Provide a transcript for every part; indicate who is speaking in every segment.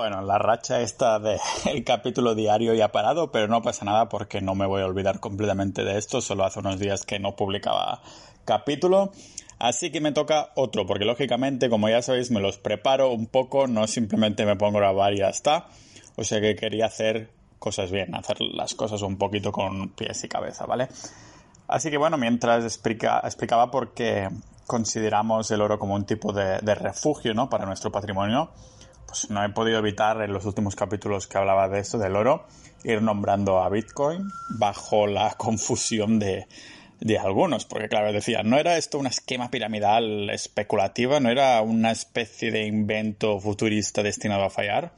Speaker 1: Bueno, la racha esta del capítulo diario ya ha parado, pero no pasa nada porque no me voy a olvidar completamente de esto. Solo hace unos días que no publicaba capítulo. Así que me toca otro, porque lógicamente, como ya sabéis, me los preparo un poco, no simplemente me pongo a grabar y ya está. O sea que quería hacer cosas bien, hacer las cosas un poquito con pies y cabeza, ¿vale? Así que bueno, mientras explicaba por qué consideramos el oro como un tipo de, de refugio, ¿no? Para nuestro patrimonio, pues no he podido evitar en los últimos capítulos que hablaba de esto, del oro, ir nombrando a Bitcoin bajo la confusión de, de algunos, porque claro, decía, no era esto un esquema piramidal especulativa, no era una especie de invento futurista destinado a fallar.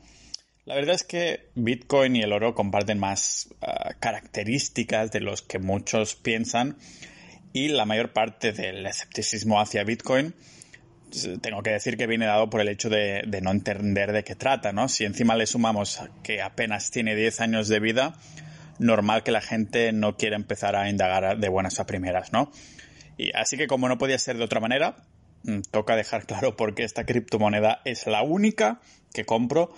Speaker 1: La verdad es que Bitcoin y el oro comparten más ah, características de los que muchos piensan y la mayor parte del escepticismo hacia Bitcoin tengo que decir que viene dado por el hecho de, no entender de qué trata, ¿no? Si encima le sumamos que apenas tiene 10 años de vida, normal que la gente no quiera empezar a indagar de buenas a primeras, ¿no? Y así que como no podía ser de otra manera, mm, toca dejar claro por qué esta criptomoneda es la única que compro.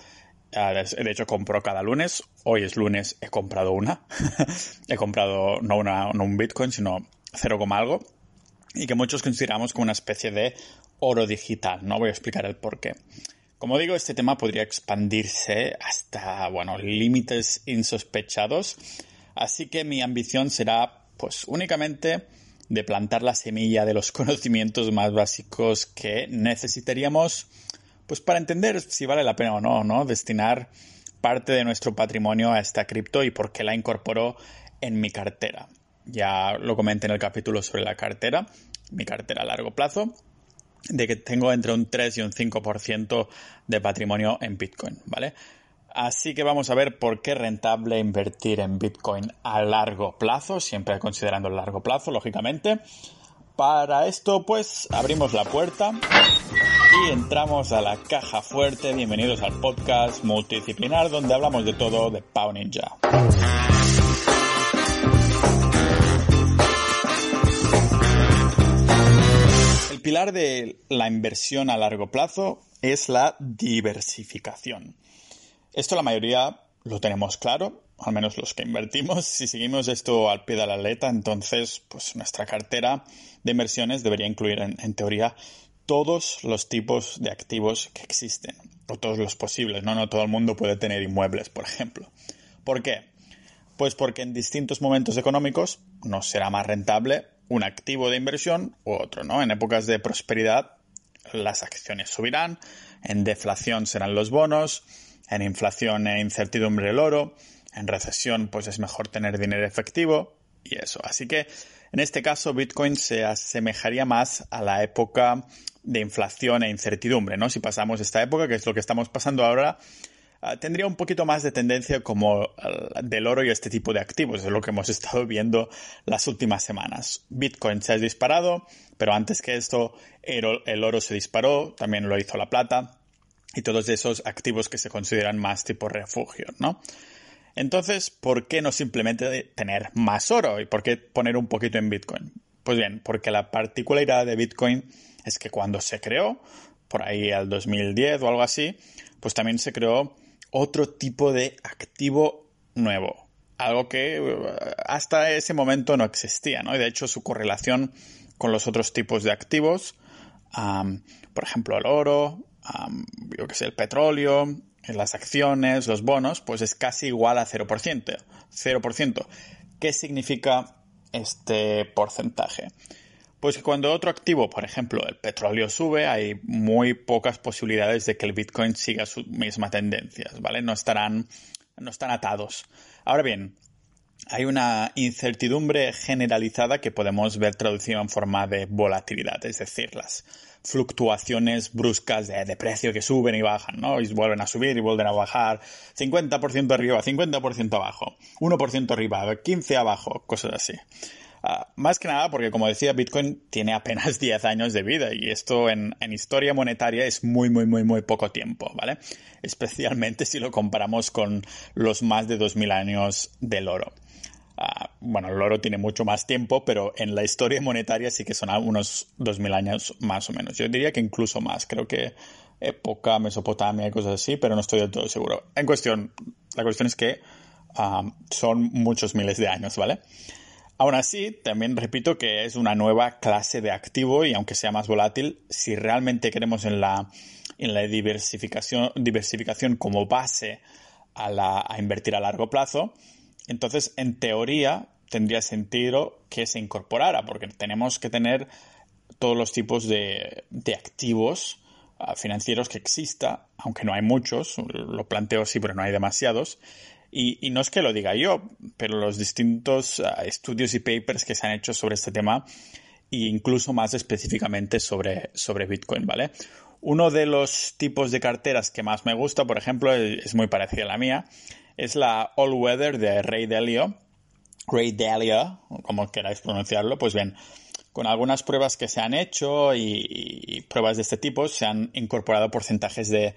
Speaker 1: Ah, de hecho, compro cada lunes. Hoy es lunes, he comprado una. he comprado no, una, no un Bitcoin, sino 0, algo. Y que muchos consideramos como una especie de oro digital. No voy a explicar el por qué. Como digo, este tema podría expandirse hasta, bueno, límites insospechados. Así que mi ambición será, pues, únicamente de plantar la semilla de los conocimientos más básicos que necesitaríamos, pues, para entender si vale la pena o no, ¿no? Destinar parte de nuestro patrimonio a esta cripto y por qué la incorporó en mi cartera. Ya lo comenté en el capítulo sobre la cartera, mi cartera a largo plazo de que tengo entre un 3 y un 5% de patrimonio en Bitcoin, ¿vale? Así que vamos a ver por qué es rentable invertir en Bitcoin a largo plazo, siempre considerando el largo plazo, lógicamente. Para esto, pues, abrimos la puerta y entramos a la caja fuerte. Bienvenidos al podcast multidisciplinar donde hablamos de todo de Pau Ninja. De la inversión a largo plazo es la diversificación. Esto la mayoría lo tenemos claro, al menos los que invertimos. Si seguimos esto al pie de la letra, entonces pues nuestra cartera de inversiones debería incluir en, en teoría todos los tipos de activos que existen, o todos los posibles, ¿no? No todo el mundo puede tener inmuebles, por ejemplo. ¿Por qué? Pues porque en distintos momentos económicos nos será más rentable un activo de inversión u otro, ¿no? En épocas de prosperidad las acciones subirán, en deflación serán los bonos, en inflación e incertidumbre el oro, en recesión pues es mejor tener dinero efectivo y eso. Así que en este caso Bitcoin se asemejaría más a la época de inflación e incertidumbre, ¿no? Si pasamos esta época, que es lo que estamos pasando ahora, Ah, tendría un poquito más de tendencia como del oro y este tipo de activos, es lo que hemos estado viendo las últimas semanas. Bitcoin se ha disparado, pero antes que esto el, oro se disparó, también lo hizo la plata y todos esos activos que se consideran más tipo refugio, ¿no? Entonces, ¿por qué no simplemente tener más oro y por qué poner un poquito en Bitcoin? Pues bien, porque la particularidad de Bitcoin es que cuando se creó, por ahí al 2010 o algo así, pues también se creó otro tipo de activo nuevo. Algo que eh, hasta ese momento no existía, ¿no? Y de hecho su correlación con los otros tipos de activos, por ejemplo el oro, yo que sé, el petróleo, las acciones, los bonos, pues es casi igual a 0%. 0%. ¿Qué significa este porcentaje? Pues cuando otro activo, por ejemplo, el petróleo sube, hay muy pocas posibilidades de que el Bitcoin siga su misma tendencia, ¿vale? No estarán, no están atados. Ahora bien, hay una incertidumbre generalizada que podemos ver traducida en forma de volatilidad, es decir, las fluctuaciones bruscas de, de, precio que suben y bajan, ¿no? Y vuelven a subir y vuelven a bajar, 50% arriba, 50% abajo, 1% arriba, 15 abajo, cosas así. Ah, más que nada porque, como decía, Bitcoin tiene apenas 10 años de vida y esto en, historia monetaria es muy, muy, muy, muy poco tiempo, ¿vale? Especialmente si lo comparamos con los más de 2.000 años del oro. Ah, bueno, el oro tiene mucho más tiempo, pero en la historia monetaria sí que son unos 2.000 años más o menos. Yo diría que incluso más. Creo que época Mesopotamia y cosas así, pero no estoy del todo seguro. En cuestión, la cuestión es que um, son muchos miles de años, ¿vale? Aún así, también repito que es una nueva clase de activo y aunque sea más volátil, si realmente queremos en la, en la diversificación, diversificación como base a, la, a invertir a largo plazo, entonces en teoría tendría sentido que se incorporara, porque tenemos que tener todos los tipos de, de activos ah, financieros que exista, aunque no hay muchos, lo planteo así, pero no hay demasiados. Y, no es que lo diga yo, pero los distintos ah, estudios y papers que se han hecho sobre este tema, e incluso más específicamente sobre, sobre Bitcoin, ¿vale? Uno de los tipos de carteras que más me gusta, por ejemplo, es muy parecida a la mía, es la All Weather de Ray Dalio. Ray Dalio, como queráis pronunciarlo, pues bien, con algunas pruebas que se han hecho y, pruebas de este tipo, se han incorporado porcentajes de,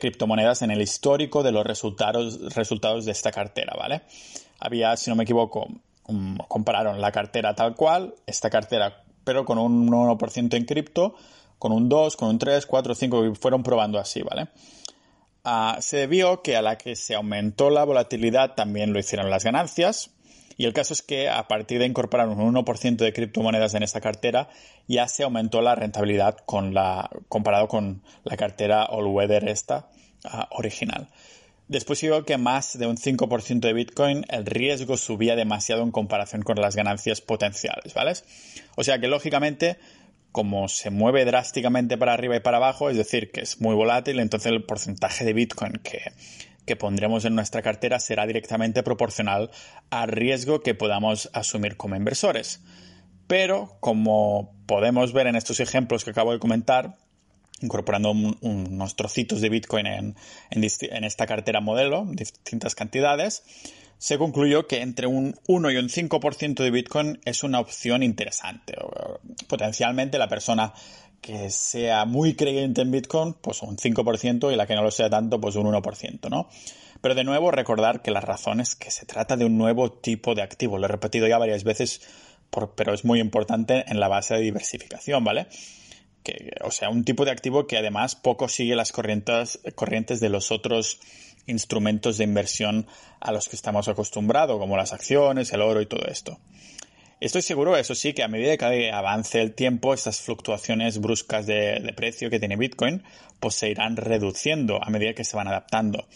Speaker 1: criptomonedas en el histórico de los resultados, resultados de esta cartera, ¿vale? Había, si no me equivoco, compararon la cartera tal cual, esta cartera, pero con un 1% en cripto, con un 2, con un 3, 4, 5, y fueron probando así, ¿vale? Ah, se vio que a la que se aumentó la volatilidad también lo hicieron las ganancias, y el caso es que a partir de incorporar un 1% de criptomonedas en esta cartera, ya se aumentó la rentabilidad con la, comparado con la cartera All Weather esta ah, original. Después vio que más de un 5% de Bitcoin el riesgo subía demasiado en comparación con las ganancias potenciales, ¿vale? O sea que lógicamente, como se mueve drásticamente para arriba y para abajo, es decir, que es muy volátil, entonces el porcentaje de Bitcoin que, que pondremos en nuestra cartera será directamente proporcional al riesgo que podamos asumir como inversores. Pero, como podemos ver en estos ejemplos que acabo de comentar, incorporando unos trocitos de Bitcoin en, en, esta cartera modelo, distintas cantidades, se concluyó que entre un 1 y un 5% de Bitcoin es una opción interesante. Potencialmente la persona que sea muy creyente en Bitcoin, pues un 5% y la que no lo sea tanto, pues un 1%, ¿no? Pero de nuevo recordar que la razón es que se trata de un nuevo tipo de activo. Lo he repetido ya varias veces, pero es muy importante en la base de diversificación, ¿vale? Que, o sea, un tipo de activo que además poco sigue las corrientes, corrientes de los otros instrumentos de inversión a los que estamos acostumbrados, como las acciones, el oro y todo esto. Estoy seguro, eso sí, que a medida que avance el tiempo, estas fluctuaciones bruscas de, precio que tiene Bitcoin, pues se irán reduciendo a medida que se van adaptando.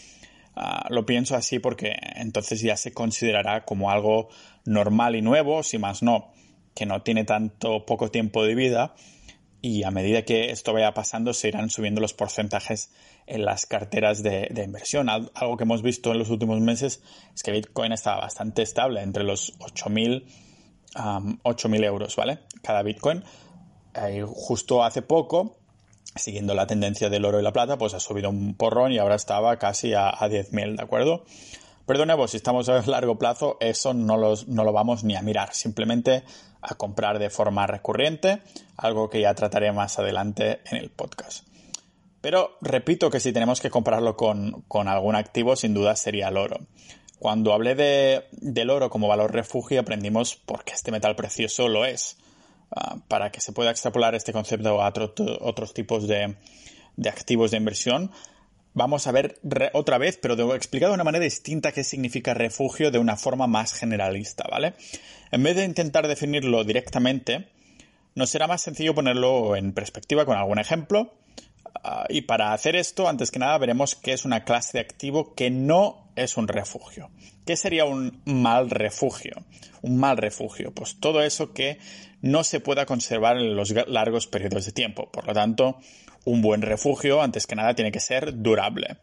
Speaker 1: Ah, lo pienso así porque entonces ya se considerará como algo normal y nuevo, si más no, que no tiene tanto poco tiempo de vida y a medida que esto vaya pasando se irán subiendo los porcentajes en las carteras de, de, inversión. Algo que hemos visto en los últimos meses es que Bitcoin estaba bastante estable entre los 8.000 8.000 euros, ¿vale? Cada Bitcoin. Eh, justo hace poco, siguiendo la tendencia del oro y la plata, pues ha subido un porrón y ahora estaba casi a, 10.000, ¿de acuerdo? Pero de nuevo, si estamos a largo plazo, eso no, lo vamos ni a mirar, simplemente a comprar de forma recurrente, algo que ya trataré más adelante en el podcast. Pero repito que si tenemos que comprarlo con algún activo, sin duda sería el oro. Cuando hablé de, del oro como valor refugio, aprendimos por qué este metal precioso lo es. Ah, para que se pueda extrapolar este concepto a otros tipos de, activos de inversión, vamos a ver otra vez, pero de, explicado de una manera distinta qué significa refugio de una forma más generalista, ¿vale? En vez de intentar definirlo directamente, nos será más sencillo ponerlo en perspectiva con algún ejemplo. Ah, y para hacer esto, antes que nada, veremos qué es una clase de activo que no es un refugio. ¿Qué sería un mal refugio? Un mal refugio, pues todo eso que no se pueda conservar en los largos periodos de tiempo. Por lo tanto, un buen refugio, antes que nada, tiene que ser durable.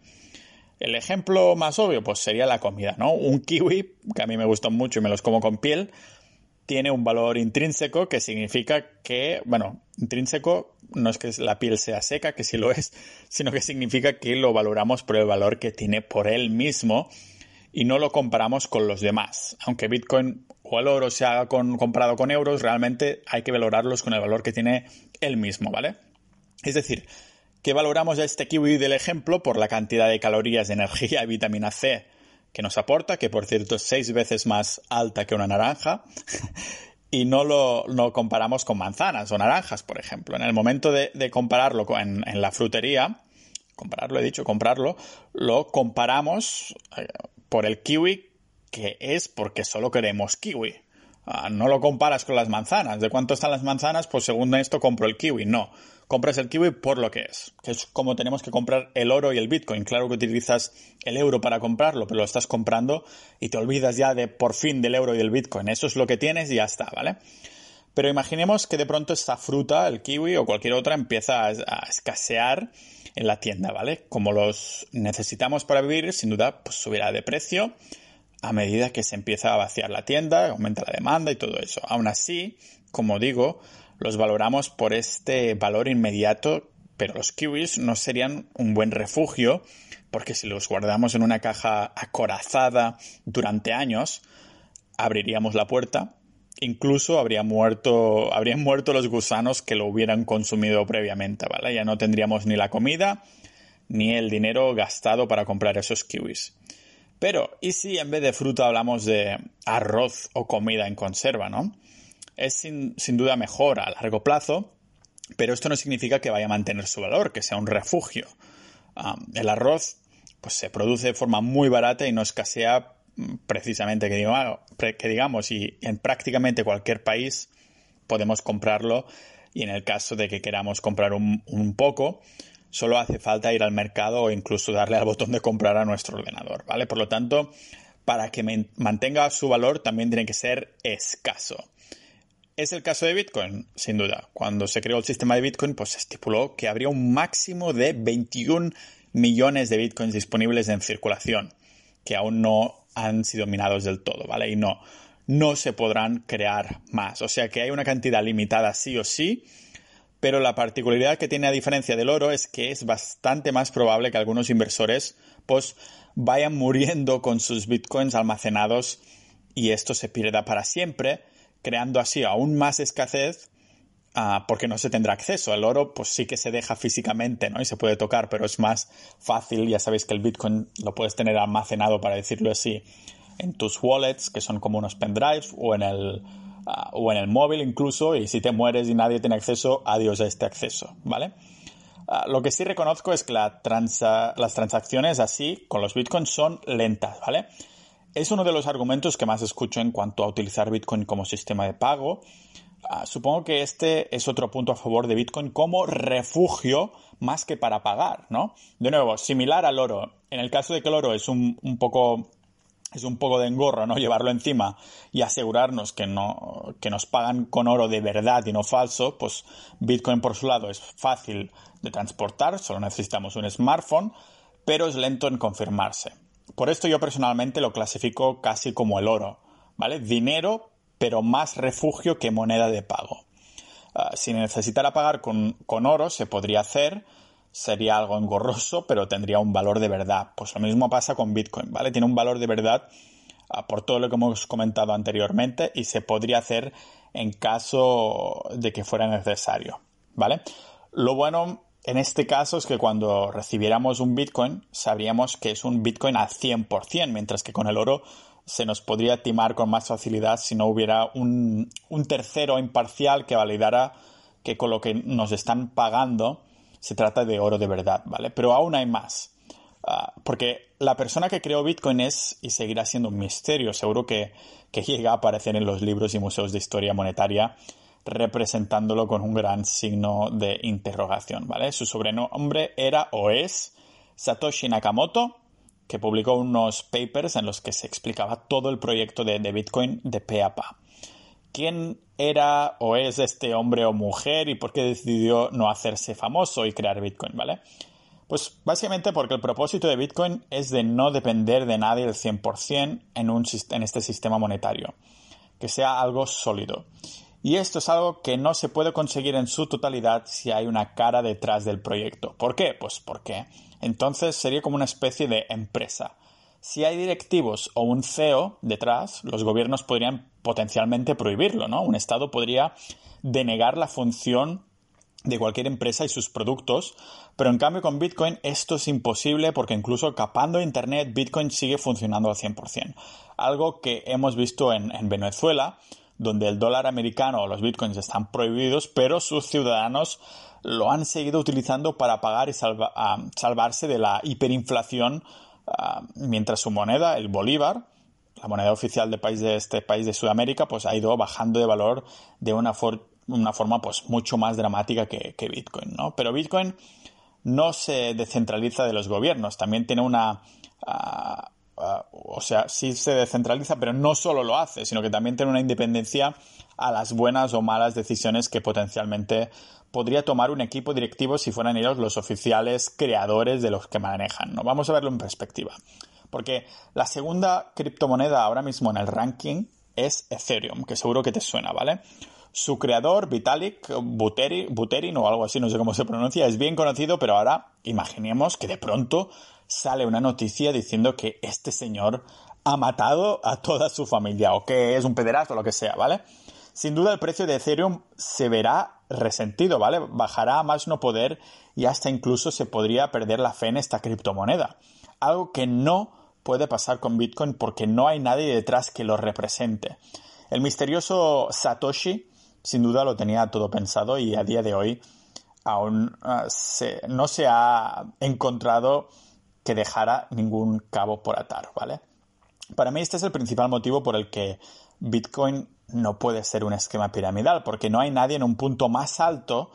Speaker 1: El ejemplo más obvio, pues sería la comida, ¿no? Un kiwi, que a mí me gustan mucho y me los como con piel, tiene un valor intrínseco que significa que, bueno, intrínseco no es que la piel sea seca, que sí lo es, sino que significa que lo valoramos por el valor que tiene por él mismo y no lo comparamos con los demás. Aunque Bitcoin o el oro se haga con, comparado con euros, realmente hay que valorarlos con el valor que tiene él mismo, ¿vale? Es decir, que valoramos a este kiwi del ejemplo por la cantidad de calorías, de energía y vitamina C que nos aporta, que por cierto es seis veces más alta que una naranja, y no lo comparamos con manzanas o naranjas, por ejemplo. En el momento de, compararlo en, la frutería, comprarlo, he dicho comprarlo, lo comparamos eh, por el kiwi que es porque solo queremos kiwi. Ah, no lo comparas con las manzanas. ¿De cuánto están las manzanas? Pues según esto compro el kiwi. No. Compras el kiwi por lo que es. Que es como tenemos que comprar el oro y el bitcoin. Claro que utilizas el euro para comprarlo, pero lo estás comprando y te olvidas ya de por fin del euro y del bitcoin. Eso es lo que tienes y ya está, ¿vale? Pero imaginemos que de pronto esta fruta, el kiwi o cualquier otra, empieza a, escasear en la tienda, ¿vale? Como los necesitamos para vivir, sin duda, pues subirá de precio a medida que se empieza a vaciar la tienda, aumenta la demanda y todo eso. Aún así, como digo, los valoramos por este valor inmediato, pero los kiwis no serían un buen refugio porque si los guardamos en una caja acorazada durante años, abriríamos la puerta, incluso habría muerto, habrían muerto los gusanos que lo hubieran consumido previamente, ¿vale? Ya no tendríamos ni la comida ni el dinero gastado para comprar esos kiwis. Pero, ¿y si en vez de fruta hablamos de arroz o comida en conserva, no? Es sin, duda mejor a largo plazo, pero esto no significa que vaya a mantener su valor, que sea un refugio. el arroz pues, se produce de forma muy barata y no escasea mm, precisamente que, que digamos, y en prácticamente cualquier país podemos comprarlo y en el caso de que queramos comprar un, un poco, solo hace falta ir al mercado o incluso darle al botón de comprar a nuestro ordenador, ¿vale? Por lo tanto, para que mantenga su valor también tiene que ser escaso. Es el caso de Bitcoin, sin duda. Cuando se creó el sistema de Bitcoin, pues se estipuló que habría un máximo de 21 millones de Bitcoins disponibles en circulación, que aún no han sido minados del todo, ¿vale? Y no, no se podrán crear más. O sea que hay una cantidad limitada sí o sí pero la particularidad que tiene a diferencia del oro es que es bastante más probable que algunos inversores pues vayan muriendo con sus bitcoins almacenados y esto se pierda para siempre, creando así aún más escasez ah, porque no se tendrá acceso. El oro pues sí que se deja físicamente ¿no? y se puede tocar, pero es más fácil, ya sabéis que el bitcoin lo puedes tener almacenado, para decirlo así, en tus wallets, que son como unos pendrives, o en el Ah, o en el móvil incluso, y si te mueres y nadie tiene acceso, adiós a este acceso, ¿vale? Ah, lo que sí reconozco es que las transacciones así con los bitcoins son lentas, ¿vale? Es uno de los argumentos que más escucho en cuanto a utilizar Bitcoin como sistema de pago. Ah, supongo que este es otro punto a favor de Bitcoin como refugio más que para pagar, ¿no? De nuevo, similar al oro. En el caso de que el oro es un, un poco es un poco de engorro, ¿no? Llevarlo encima y asegurarnos que no, que nos pagan con oro de verdad y no falso, pues Bitcoin por su lado es fácil de transportar, solo necesitamos un smartphone, pero es lento en confirmarse. Por esto yo personalmente lo clasifico casi como el oro, ¿vale? Dinero, pero más refugio que moneda de pago. Ah, si necesitara pagar con, con oro, se podría hacer, sería algo engorroso, pero tendría un valor de verdad. Pues lo mismo pasa con Bitcoin, ¿vale? Tiene un valor de verdad ah, por todo lo que hemos comentado anteriormente y se podría hacer en caso de que fuera necesario, ¿vale? Lo bueno en este caso es que cuando recibiéramos un Bitcoin sabríamos que es un Bitcoin al 100%, mientras que con el oro se nos podría timar con más facilidad si no hubiera un, tercero imparcial que validara que con lo que nos están pagando se trata de oro de verdad, ¿vale? Pero aún hay más. Ah, porque la persona que creó Bitcoin es y seguirá siendo un misterio. Seguro que llega a aparecer en los libros y museos de historia monetaria representándolo con un gran signo de interrogación, ¿vale? Su sobrenombre era o es Satoshi Nakamoto, que publicó unos papers en los que se explicaba todo el proyecto de, Bitcoin de pe a pa quién era o es este hombre o mujer y por qué decidió no hacerse famoso y crear Bitcoin, ¿vale? Pues básicamente porque el propósito de Bitcoin es de no depender de nadie el 100% en, en este sistema monetario, que sea algo sólido. Y esto es algo que no se puede conseguir en su totalidad si hay una cara detrás del proyecto. ¿Por qué? Pues porque entonces sería como una especie de empresa si hay directivos o un CEO detrás, los gobiernos podrían potencialmente prohibirlo, ¿no? Un Estado podría denegar la función de cualquier empresa y sus productos, pero en cambio con Bitcoin esto es imposible porque incluso capando Internet Bitcoin sigue funcionando al 100%. Algo que hemos visto en, en Venezuela, donde el dólar americano o los Bitcoins están prohibidos, pero sus ciudadanos lo han seguido utilizando para pagar y salvarse de la hiperinflación mientras su moneda, el bolívar, la moneda oficial de, país de este país de Sudamérica, pues ha ido bajando de valor de una, forma pues mucho más dramática que, Bitcoin. Pero Bitcoin no se descentraliza de los gobiernos, también tiene una... o sea, sí se descentraliza, pero no solo lo hace, sino que también tiene una independencia a las buenas o malas decisiones que potencialmente podría tomar un equipo directivo si fueran ellos los oficiales creadores de los que manejan. ¿no? Vamos a verlo en perspectiva. Porque la segunda criptomoneda ahora mismo en el ranking es Ethereum, que seguro que te suena, ¿vale? Su creador, Vitalik Buterin, o algo así, no sé cómo se pronuncia, es bien conocido, pero ahora imaginemos que de pronto sale una noticia diciendo que este señor ha matado a toda su familia o que es un pederasta o lo que sea, ¿vale? Sin duda el precio de Ethereum se verá resentido, ¿vale? Bajará a más no poder y hasta incluso se podría perder la fe en esta criptomoneda. Algo que no puede pasar con Bitcoin porque no hay nadie detrás que lo represente. El misterioso Satoshi sin duda lo tenía todo pensado y a día de hoy aún ah, no se ha encontrado que dejara ningún cabo por atar, ¿vale? Para mí este es el principal motivo por el que Bitcoin no puede ser un esquema piramidal, porque no hay nadie en un punto más alto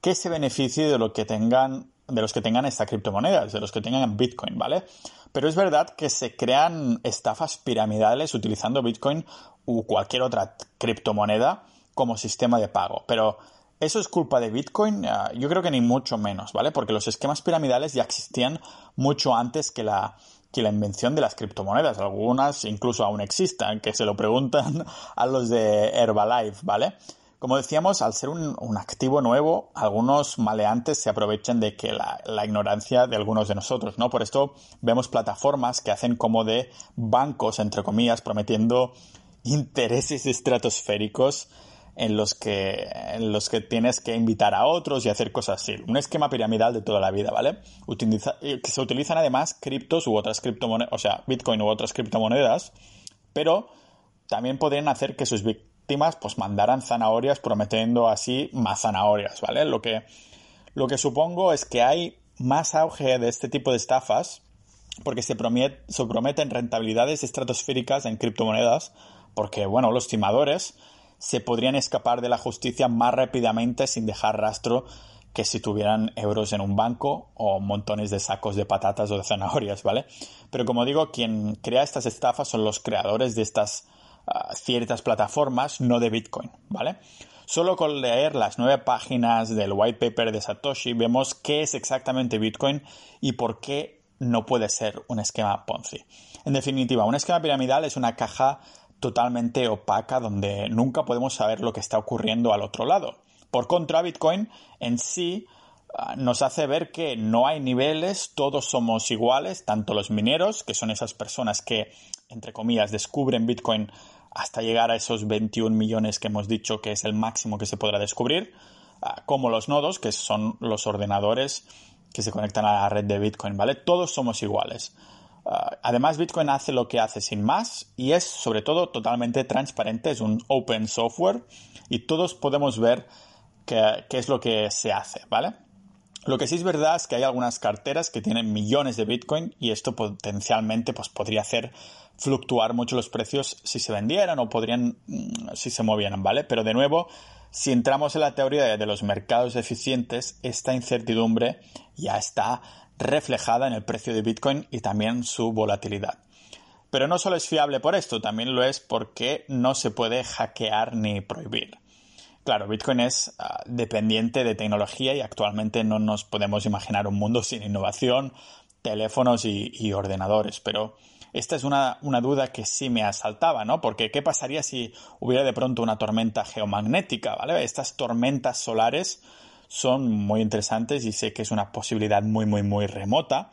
Speaker 1: que se beneficie de lo que tengan, de los que tengan esta criptomoneda, de los que tengan Bitcoin, ¿vale? Pero es verdad que se crean estafas piramidales utilizando Bitcoin u cualquier otra criptomoneda como sistema de pago. Pero ¿eso es culpa de Bitcoin? Ah, yo creo que ni mucho menos, ¿vale? Porque los esquemas piramidales ya existían mucho antes que la, que la invención de las criptomonedas. Algunas incluso aún existen, que se lo preguntan a los de Herbalife, ¿vale? Como decíamos, al ser un, activo nuevo, algunos maleantes se aprovechan de que la, la, ignorancia de algunos de nosotros, ¿no? Por esto vemos plataformas que hacen como de bancos, entre comillas, prometiendo intereses estratosféricos en los que, en los que tienes que invitar a otros y hacer cosas así. Un esquema piramidal de toda la vida, ¿vale? Utiliza, que se utilizan además criptos u otras criptomonedas, o sea, Bitcoin u otras criptomonedas, pero también podrían hacer que sus víctimas pues mandaran zanahorias prometiendo así más zanahorias, ¿vale? Lo que, lo que supongo es que hay más auge de este tipo de estafas porque se, se prometen rentabilidades estratosféricas en criptomonedas porque, bueno, los timadores se podrían escapar de la justicia más rápidamente sin dejar rastro que si tuvieran euros en un banco o montones de sacos de patatas o de zanahorias, ¿vale? Pero como digo, quien crea estas estafas son los creadores de estas ah, ciertas plataformas, no de Bitcoin, ¿vale? Solo con leer las nueve páginas del white paper de Satoshi vemos qué es exactamente Bitcoin y por qué no puede ser un esquema Ponzi. En definitiva, un esquema piramidal es una caja totalmente opaca donde nunca podemos saber lo que está ocurriendo al otro lado. Por contra, Bitcoin en sí ah, nos hace ver que no hay niveles, todos somos iguales, tanto los mineros, que son esas personas que, entre comillas, descubren Bitcoin hasta llegar a esos 21 millones que hemos dicho que es el máximo que se podrá descubrir, ah, como los nodos, que son los ordenadores que se conectan a la red de Bitcoin, ¿vale? Todos somos iguales. Ah, además, Bitcoin hace lo que hace sin más y es sobre todo totalmente transparente, es un open software y todos podemos ver qué, es lo que se hace, ¿vale? Lo que sí es verdad es que hay algunas carteras que tienen millones de Bitcoin y esto potencialmente pues, podría hacer fluctuar mucho los precios si se vendieran o podrían mm, si se movieran, ¿vale? Pero de nuevo, si entramos en la teoría de los mercados eficientes, esta incertidumbre ya está reflejada en el precio de Bitcoin y también su volatilidad. Pero no solo es fiable por esto, también lo es porque no se puede hackear ni prohibir. Claro, Bitcoin es ah, dependiente de tecnología y actualmente no nos podemos imaginar un mundo sin innovación, teléfonos y, ordenadores, pero esta es una, una, duda que sí me asaltaba, ¿no? Porque ¿qué pasaría si hubiera de pronto una tormenta geomagnética, ¿vale? Estas tormentas solares son muy interesantes y sé que es una posibilidad muy, muy, muy remota,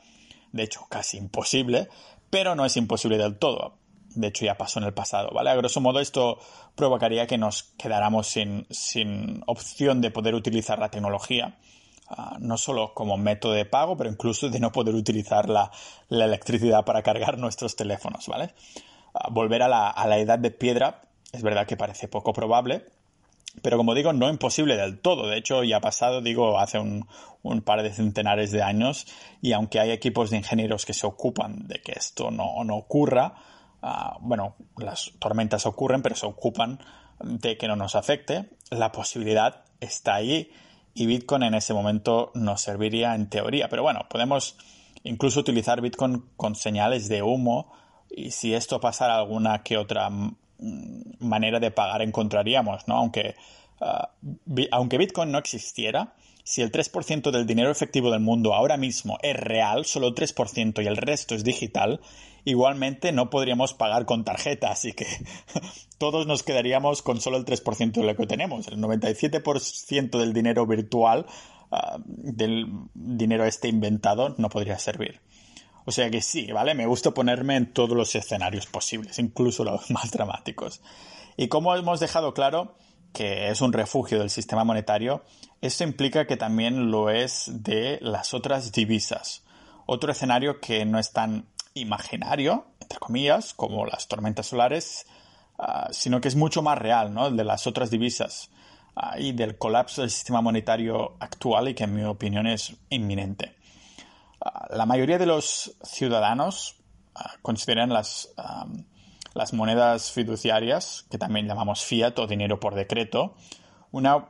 Speaker 1: de hecho casi imposible, pero no es imposible del todo. De hecho, ya pasó en el pasado, ¿vale? A grosso modo, esto provocaría que nos quedáramos sin, opción de poder utilizar la tecnología, ah, no solo como método de pago, pero incluso de no poder utilizar la, electricidad para cargar nuestros teléfonos, ¿vale? Ah, volver a la, a la edad de piedra es verdad que parece poco probable, pero como digo, no imposible del todo. De hecho, ya ha pasado, digo, hace un, par de centenares de años y aunque hay equipos de ingenieros que se ocupan de que esto no, no ocurra, ah, bueno, las tormentas ocurren, pero se ocupan de que no nos afecte, la posibilidad está ahí y Bitcoin en ese momento nos serviría en teoría. Pero bueno, podemos incluso utilizar Bitcoin con señales de humo y si esto pasara alguna que otra manera de pagar encontraríamos, ¿no? Aunque, ah, aunque Bitcoin no existiera, si el 3% del dinero efectivo del mundo ahora mismo es real, solo el 3% y el resto es digital, igualmente no podríamos pagar con tarjeta, así que todos nos quedaríamos con solo el 3% de lo que tenemos. El 97% del dinero virtual, ah, del dinero este inventado, no podría servir. O sea que sí, ¿vale? Me gusta ponerme en todos los escenarios posibles, incluso los más dramáticos. Y como hemos dejado claro que es un refugio del sistema monetario, esto implica que también lo es de las otras divisas. Otro escenario que no es tan imaginario, entre comillas, como las tormentas solares, ah, sino que es mucho más real, ¿no? El de las otras divisas ah, y del colapso del sistema monetario actual y que en mi opinión es inminente. La mayoría de los ciudadanos ah, consideran las, las monedas fiduciarias, que también llamamos fiat o dinero por decreto, una,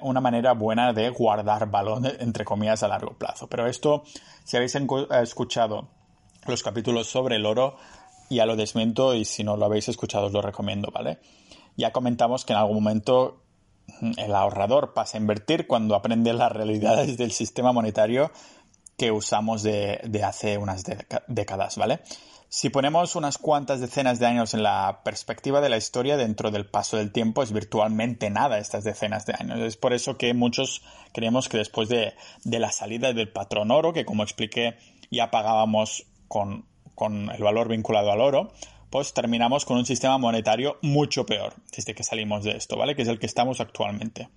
Speaker 1: una, manera buena de guardar valor, entre comillas, a largo plazo. Pero esto, si habéis escuchado los capítulos sobre el oro, ya lo desmiento y si no lo habéis escuchado os lo recomiendo, ¿vale? Ya comentamos que en algún momento mm, el ahorrador pasa a invertir cuando aprende las realidades del sistema monetario que usamos de, hace unas décadas, ¿vale? Si ponemos unas cuantas decenas de años en la perspectiva de la historia dentro del paso del tiempo, es virtualmente nada estas decenas de años. Es por eso que muchos creemos que después de, la salida del patrón oro, que como expliqué ya pagábamos con, con el valor vinculado al oro, pues terminamos con un sistema monetario mucho peor desde que salimos de esto, ¿vale? Que es el que estamos actualmente.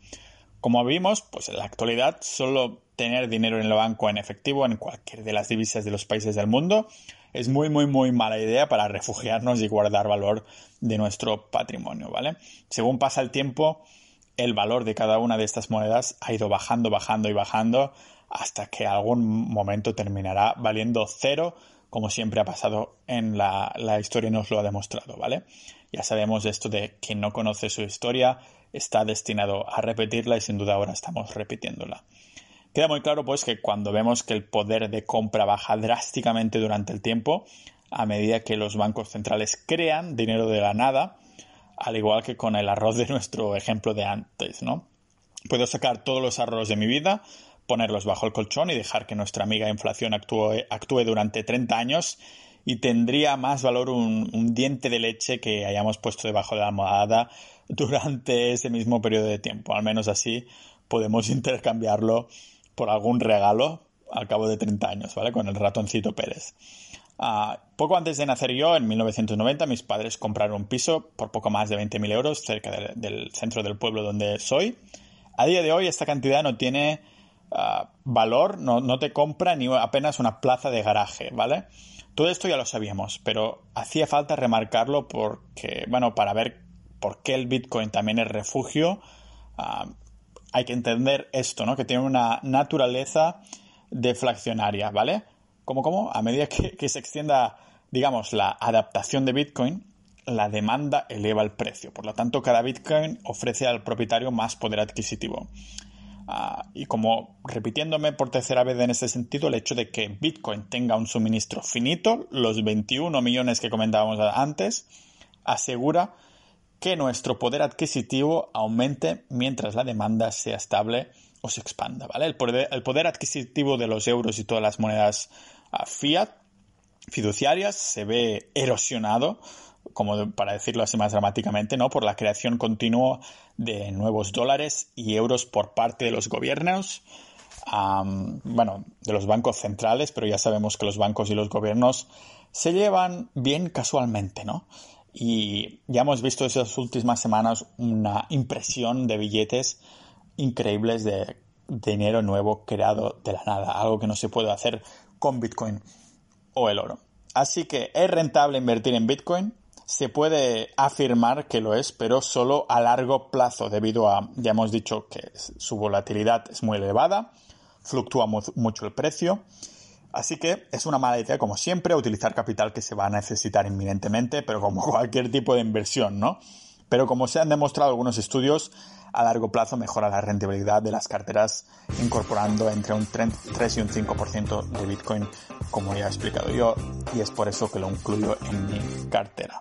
Speaker 1: Como vimos, pues en la actualidad solo tener dinero en el banco en efectivo en cualquier de las divisas de los países del mundo es muy, muy, muy mala idea para refugiarnos y guardar valor de nuestro patrimonio, ¿vale? Según pasa el tiempo, el valor de cada una de estas monedas ha ido bajando, bajando y bajando hasta que algún momento terminará valiendo cero, como siempre ha pasado en la, la historia y nos lo ha demostrado, ¿vale? Ya sabemos esto de quien no conoce su historia está destinado a repetirla y sin duda ahora estamos repitiéndola. Queda muy claro pues que cuando vemos que el poder de compra baja drásticamente durante el tiempo, a medida que los bancos centrales crean dinero de la nada, al igual que con el arroz de nuestro ejemplo de antes, ¿no? Puedo sacar todos los arroz de mi vida, ponerlos bajo el colchón y dejar que nuestra amiga inflación actúe, actúe durante 30 años y tendría más valor un, un, diente de leche que hayamos puesto debajo de la almohada durante ese mismo periodo de tiempo. Al menos así podemos intercambiarlo por algún regalo al cabo de 30 años, ¿vale? Con el ratoncito Pérez. Ah, poco antes de nacer yo, en 1990, mis padres compraron un piso por poco más de 20.000 euros cerca del centro del pueblo donde soy. A día de hoy esta cantidad no tiene ah, valor, no, no, te compra ni apenas una plaza de garaje, ¿vale? Todo esto ya lo sabíamos, pero hacía falta remarcarlo porque, bueno, para ver por qué el Bitcoin también es refugio, ah, hay que entender esto, ¿no? Que tiene una naturaleza deflacionaria, ¿vale? ¿Cómo, cómo? A medida que, se extienda, digamos, la adaptación de Bitcoin, la demanda eleva el precio. Por lo tanto, cada Bitcoin ofrece al propietario más poder adquisitivo. Ah, y como repitiéndome por tercera vez en ese sentido, el hecho de que Bitcoin tenga un suministro finito, los 21 millones que comentábamos antes, asegura que nuestro poder adquisitivo aumente mientras la demanda sea estable o se expanda, ¿vale? El poder, adquisitivo de los euros y todas las monedas ah, fiat fiduciarias se ve erosionado, como para decirlo así más dramáticamente, ¿no? Por la creación continua de nuevos dólares y euros por parte de los gobiernos, bueno, de los bancos centrales, pero ya sabemos que los bancos y los gobiernos se llevan bien casualmente, ¿no? Y ya hemos visto esas últimas semanas una impresión de billetes increíbles de dinero nuevo creado de la nada, algo que no se puede hacer con Bitcoin o el oro. Así que es rentable invertir en Bitcoin. se puede afirmar que lo es, pero solo a largo plazo, debido a, ya hemos dicho que su volatilidad es muy elevada, fluctúa mucho el precio, así que es una mala idea, como siempre, utilizar capital que se va a necesitar inminentemente, pero como cualquier tipo de inversión, ¿no? Pero como se han demostrado algunos estudios, a largo plazo mejora la rentabilidad de las carteras incorporando entre un 3 y un 5% de Bitcoin, como ya he explicado yo, y es por eso que lo incluyo en mi cartera.